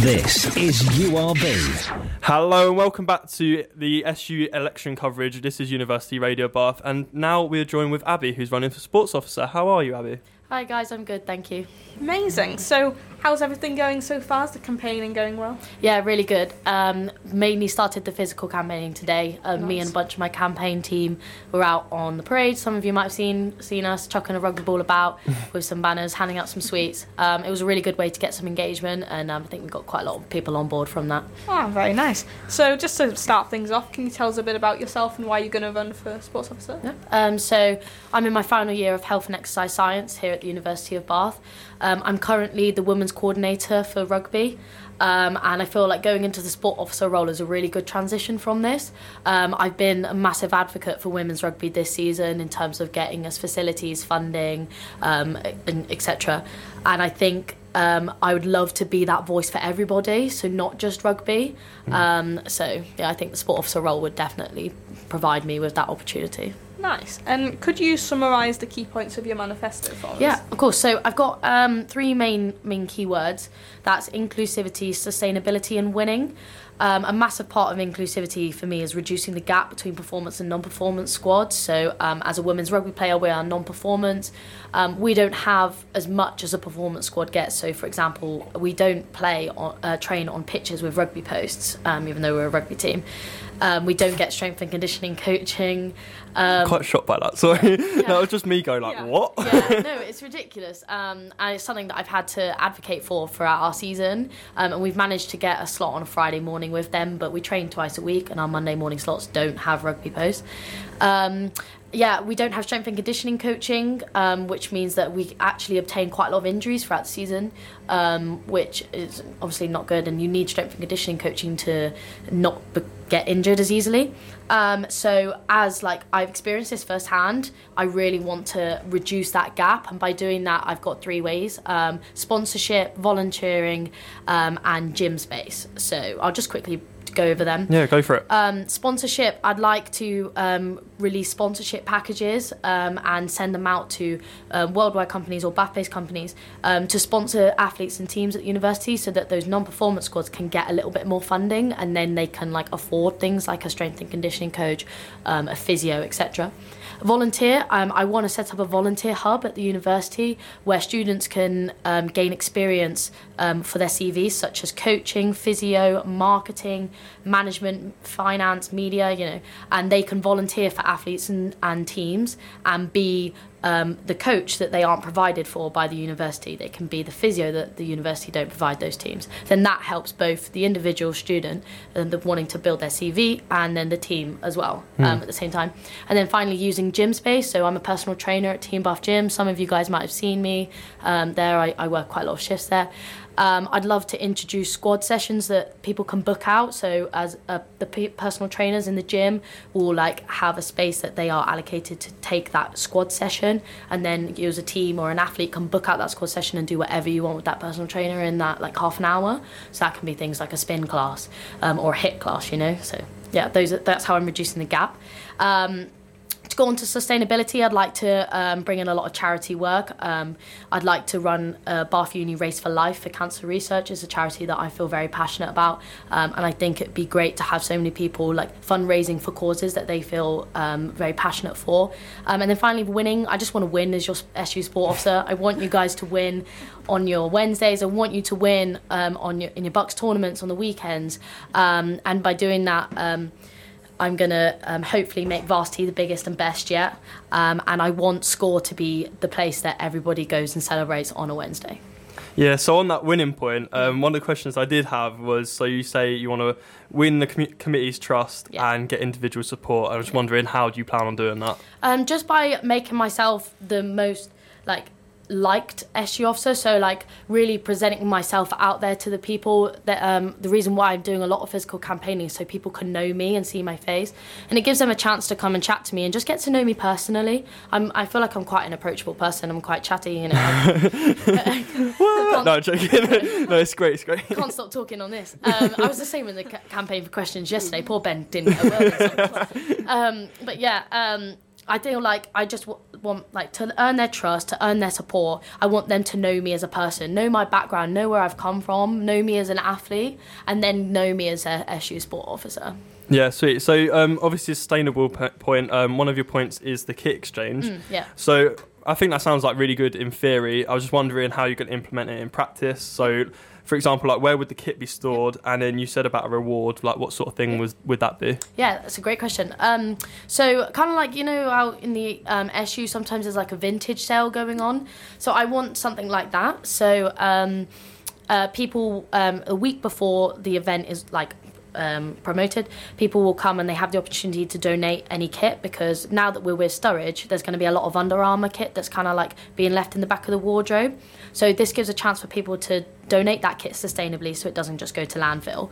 This is URB. Hello and welcome back to the SU election coverage. This is University Radio Bath, and now we're joined with Abby, who's running for sports officer. How are you, Abby? Hi guys, I'm good, thank you. Amazing. So, how's everything going so far? Is the campaigning going well? Yeah, really good. Um, mainly started the physical campaigning today. Um, Me and a bunch of my campaign team were out on the parade. Some of you might have seen seen us chucking a rugby ball about with some banners, handing out some sweets. Um, it was a really good way to get some engagement, and um, I think we got quite a lot of people on board from that. Oh, very nice. So, just to start things off, can you tell us a bit about yourself and why you're going to run for sports officer? Yeah. Um, so I'm in my final year of health and exercise science here at the University of Bath. Um, I'm currently the women's coordinator for rugby. Um, and I feel like going into the sport officer role is a really good transition from this. Um, I've been a massive advocate for women's rugby this season in terms of getting us facilities, funding, um, and etc. And I think um, I would love to be that voice for everybody, so not just rugby. Um, so yeah, I think the sport officer role would definitely provide me with that opportunity. Nice. And could you summarise the key points of your manifesto for us? Yeah, of course. So I've got um, three main main keywords. That's inclusivity, sustainability, and winning. Um, a massive part of inclusivity for me is reducing the gap between performance and non-performance squads. So um, as a women's rugby player, we are non-performance. Um, we don't have as much as a performance squad gets. So for example, we don't play on, uh, train on pitches with rugby posts, um, even though we're a rugby team. Um, we don't get strength and conditioning coaching. Um, Quite shocked by that. Sorry, that was just me going like, Yeah. "What?" yeah, no, it's ridiculous. Um, and it's something that I've had to advocate for throughout our season. Um, and we've managed to get a slot on a Friday morning with them, but we train twice a week, and our Monday morning slots don't have rugby posts. Um, yeah, we don't have strength and conditioning coaching, um, which means that we actually obtain quite a lot of injuries throughout the season, um, which is obviously not good. And you need strength and conditioning coaching to not be- get injured as easily. Um, so, as like I've experienced this firsthand, I really want to reduce that gap, and by doing that, I've got three ways: um, sponsorship, volunteering, um, and gym space. So, I'll just quickly go over them. Yeah, go for it. Um, sponsorship, I'd like to um, release sponsorship packages um, and send them out to um, worldwide companies or Bath based companies um, to sponsor athletes and teams at the university so that those non performance squads can get a little bit more funding and then they can like afford things like a strength and conditioning coach, um, a physio, etc. Volunteer, um, I want to set up a volunteer hub at the university where students can um, gain experience um, for their CVs, such as coaching, physio, marketing, management, finance, media, you know, and they can volunteer for athletes and, and teams and be um, the coach that they aren't provided for by the university. They can be the physio that the university don't provide those teams. Then that helps both the individual student and the wanting to build their CV and then the team as well um, at the same time. And then finally using gym space. So I'm a personal trainer at Team Bath Gym. Some of you guys might have seen me um, there. I, I work quite a lot of shifts there. Um, I'd love to introduce squad sessions that people can book out. So as uh, the pe- personal trainers in the gym will like have a space that they are allocated to take that squad session, and then you as a team or an athlete can book out that squad session and do whatever you want with that personal trainer in that like half an hour. So that can be things like a spin class um, or a HIIT class, you know. So yeah, those that's how I'm reducing the gap. Um, go on to sustainability, I'd like to um, bring in a lot of charity work. Um, I'd like to run a Bath Uni Race for Life for Cancer Research. It's a charity that I feel very passionate about, um, and I think it'd be great to have so many people like fundraising for causes that they feel um, very passionate for. Um, and then finally, winning. I just want to win as your SU sport officer. I want you guys to win on your Wednesdays. I want you to win um, on your in your BUCS tournaments on the weekends, and by doing that. I'm going to um, hopefully make Varsity the biggest and best yet. Um, and I want Score to be the place that everybody goes and celebrates on a Wednesday. Yeah, so on that winning point, um, one of the questions I did have was so you say you want to win the commu- committee's trust Yeah. and get individual support. I was wondering how do you plan on doing that? Um, just by making myself the most like liked SU officer, so like really presenting myself out there to the people. That um, the reason why I'm doing a lot of physical campaigning is so people can know me and see my face, and it gives them a chance to come and chat to me and just get to know me personally. I'm I feel like I'm quite an approachable person. I'm quite chatty, you know. No, joking. no, it's great. It's great. can't stop talking on this. Um, I was the same in the ca- campaign for questions yesterday. Poor Ben didn't get a word. Um, but yeah, um, I feel like I just w- want like to earn their trust, to earn their support. I want them to know me as a person, know my background, know where I've come from, know me as an athlete, and then know me as a SU sport officer. Yeah, sweet. So um, obviously, sustainable p- point. Um, one of your points is the kit exchange. Mm, yeah. So I think that sounds like really good in theory. I was just wondering how you can implement it in practice. So, for example, like where would the kit be stored? And then you said about a reward. Like what sort of thing was would that be? Yeah, that's a great question. Um, so kind of like you know how in the um, SU sometimes there's like a vintage sale going on. So I want something like that. So um, uh, people um, a week before the event is like um, promoted, people will come and they have the opportunity to donate any kit because now that we're with Sturridge, there's going to be a lot of Under Armour kit that's kind of like being left in the back of the wardrobe. So this gives a chance for people to donate that kit sustainably, so it doesn't just go to landfill.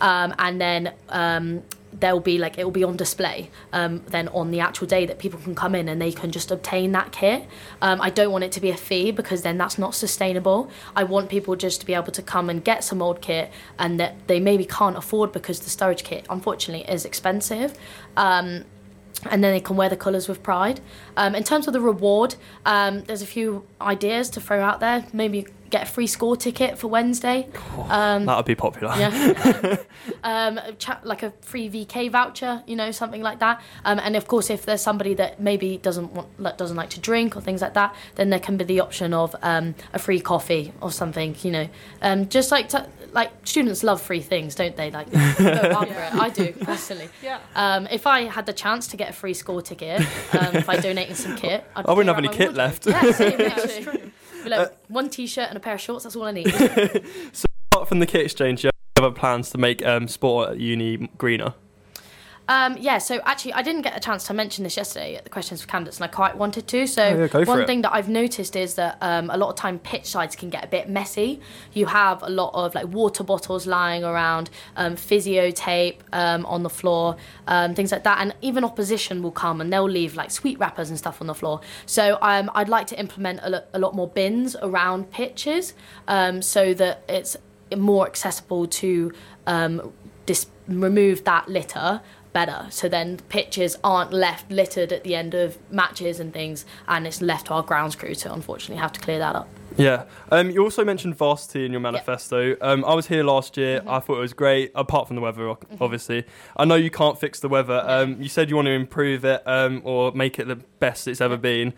Um, and then um, there'll be like it will be on display um, then on the actual day that people can come in and they can just obtain that kit. Um, I don't want it to be a fee because then that's not sustainable. I want people just to be able to come and get some old kit and that they maybe can't afford because the storage kit unfortunately is expensive. Um, and then they can wear the colours with pride. Um, in terms of the reward, um, there's a few ideas to throw out there. Maybe get a free score ticket for Wednesday. Um, That would be popular. yeah. um, a cha- like a free VK voucher, you know, something like that. Um, and of course, if there's somebody that maybe doesn't want, like, doesn't like to drink or things like that, then there can be the option of um, a free coffee or something, you know. Um, just like to, like students love free things, don't they? Like, go after it. I do personally. Yeah. Um, if I had the chance to get a free score ticket, um, if I donated some kit, I'd I wouldn't have any kit left. Yeah, same, Yeah, actually. it's true. Be like, one t-shirt and a pair of shorts. That's all I need. Apart from the kit exchange, do you have other plans to make um, sport at uni greener? Um, yeah, so actually, I didn't get a chance to mention this yesterday at the questions for candidates, and I quite wanted to. So, Oh, yeah, one thing that I've noticed is that um, a lot of time pitch sides can get a bit messy. You have a lot of like water bottles lying around, um, physio tape um, on the floor, um, things like that, and even opposition will come and they'll leave like sweet wrappers and stuff on the floor. So, um, I'd like to implement a, lo- a lot more bins around pitches um, so that it's more accessible to um, dis- remove that litter better. So then pitches aren't left littered at the end of matches and things, and it's left to our grounds crew to unfortunately have to clear that up. Yeah. Um, you also mentioned varsity in your manifesto. Um, I was here last year. Mm-hmm. I thought it was great, apart from the weather, o- obviously. I know you can't fix the weather. Um, you said you want to improve it um, or make it the best it's ever been.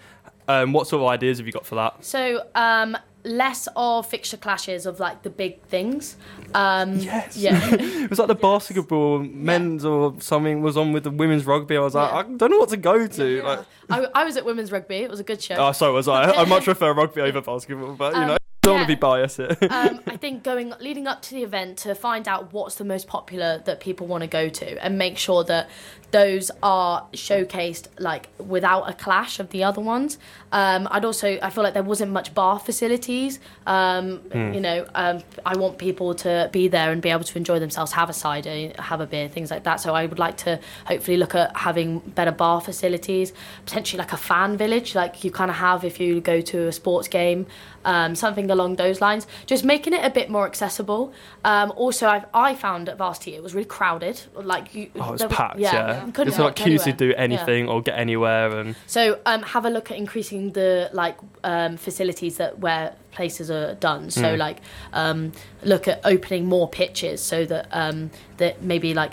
Um, what sort of ideas have you got for that? So um, less of fixture clashes of like the big things. Um, Yes. Yeah. It was like the basketball men's or something was on with the women's rugby. I was like, Yeah. I don't know what to go to. Yeah. Like, I, I was at women's rugby. It was a good show. oh, so was I. I much prefer rugby over basketball, but you know, don't want to be biased here. um, I think going leading up to the event to find out what's the most popular that people want to go to and make sure that those are showcased like without a clash of the other ones. Um, I'd also I feel like there wasn't much bar facilities. Um, You know, um, I want people to be there and be able to enjoy themselves, have a cider, have a beer, things like that. So I would like to hopefully look at having better bar facilities, potentially like a fan village, like you kind of have if you go to a sports game, um, something along those lines. Just making it a bit more accessible. Um, also, I've, I found at Varsity it was really crowded. Like you, Oh, it's was- packed, yeah. couldn't It's like walk queues to do Yeah. anything or get anywhere, and So um, have a look at increasing the like um, facilities that where places are done. So Mm. like um, look at opening more pitches so that um, that maybe like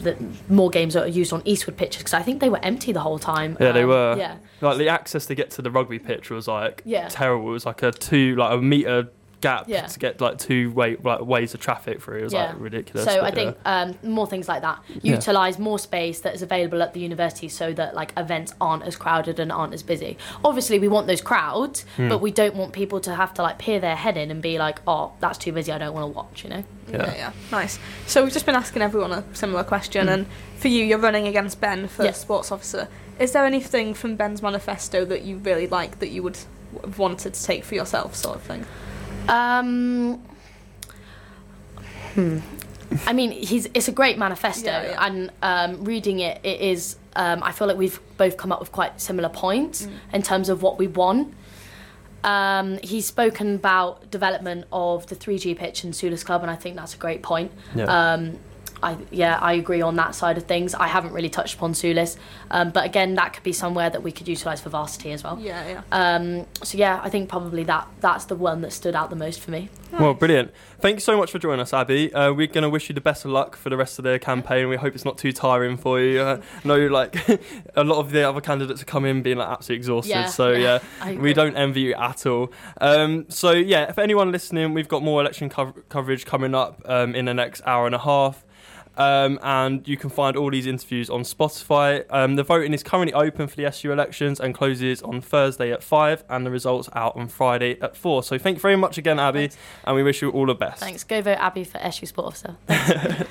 that more games are used on Eastwood pitches because I think they were empty the whole time. Yeah, they Um, were. Yeah. like the access to get to the rugby pitch was like Yeah. terrible. It was like a two, like a meter gap Yeah. to get like two way like ways of traffic through. It was Yeah. like ridiculous. So I think um, more things like that. Yeah. Utilize more space that is available at the university so that like events aren't as crowded and aren't as busy. Obviously, we want those crowds, Hmm. but we don't want people to have to like peer their head in and be like, "Oh, that's too busy. I don't want to watch." You know. Yeah. Yeah, yeah, nice. So we've just been asking everyone a similar question, and for you, you're running against Ben for Yeah. sports officer. Is there anything from Ben's manifesto that you really like that you would have wanted to take for yourself, sort of thing? Um, hmm. I mean, he's it's a great manifesto, Yeah, yeah. and um, reading it, it is. Um, I feel like we've both come up with quite similar points in terms of what we want. Um, he's spoken about development of the 3G pitch in Sulis Club, and I think that's a great point. Yeah. Um, I yeah, I agree on that side of things. I haven't really touched upon Sulis, um, but again, that could be somewhere that we could utilise for varsity as well. Yeah, yeah. Um, so yeah, I think probably that that's the one that stood out the most for me. Well, brilliant. Thanks so much for joining us, Abby. Uh, we're going to wish you the best of luck for the rest of the campaign. We hope it's not too tiring for you. Uh, no, like a lot of the other candidates have come in being like absolutely exhausted. Yeah, so yeah, yeah, we don't envy you at all. Um, so yeah, if anyone listening, we've got more election cov- coverage coming up um, in the next hour and a half. Um, and you can find all these interviews on Spotify. Um, the voting is currently open for the SU elections and closes on Thursday at 5, and the results out on Friday at 4. So, thank you very much again, Abby, Thanks. and we wish you all the best. Thanks. Go vote Abby for SU Sport Officer.